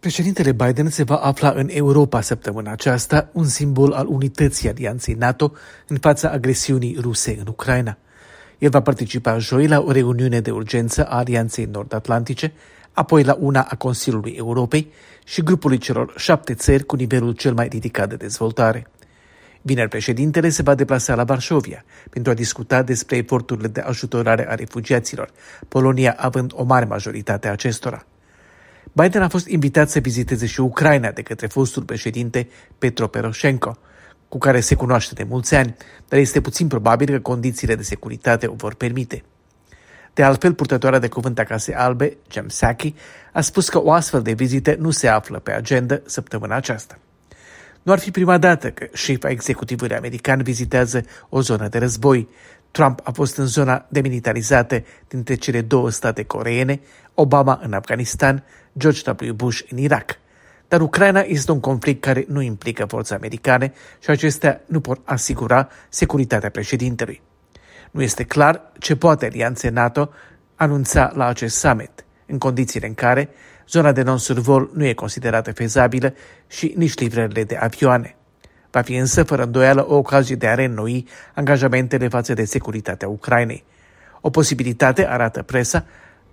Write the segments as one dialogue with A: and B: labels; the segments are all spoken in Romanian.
A: Președintele Biden se va afla în Europa săptămâna aceasta, un simbol al unității alianței NATO în fața agresiunii ruse în Ucraina. El va participa joi la o reuniune de urgență a Alianței Nord-Atlantice, apoi la una a Consiliului Europei și grupului celor șapte țări cu nivelul cel mai ridicat de dezvoltare. Vineri președintele se va deplasa la Varșovia pentru a discuta despre eforturile de ajutorare a refugiaților, Polonia având o mare majoritate a acestora. Biden a fost invitat să viziteze și Ucraina de către fostul președinte Petro Poroshenko, cu care se cunoaște de mulți ani, dar este puțin probabil că condițiile de securitate o vor permite. De altfel, purtătoarea de cuvânt a Casei Albe, Jem Psaki, a spus că o astfel de vizită nu se află pe agenda săptămâna aceasta. Nu ar fi prima dată că șefa executivului american vizitează o zonă de război. Trump a fost în zona demilitarizată dintre cele două state coreene, Obama în Afganistan, George W. Bush în Irak. Dar Ucraina este un conflict care nu implică forțe americane și acestea nu pot asigura securitatea președintelui. Nu este clar ce poate alianțe NATO anunța la acest summit, în condițiile în care zona de non-survol nu e considerată fezabilă și nici livrările de avioane. Va fi însă fără îndoială o ocazie de a reînnoi angajamentele față de securitatea Ucrainei. O posibilitate, arată presa,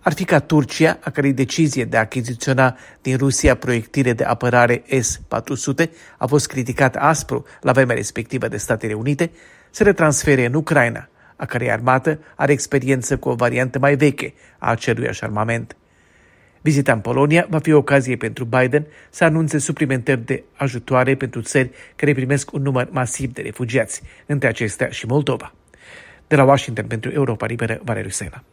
A: ar fi ca Turcia, a cărei decizie de a achiziționa din Rusia proiectile de apărare S-400 a fost criticată aspru la vremea respectivă de Statele Unite, să le transfere în Ucraina, a cărei armată are experiență cu o variantă mai veche a aceluiași armament. Vizita în Polonia va fi o ocazie pentru Biden să anunțe suplimentări de ajutoare pentru țări care primesc un număr masiv de refugiați, între acestea și Moldova. De la Washington pentru Europa Liberă, Valeriu Sena.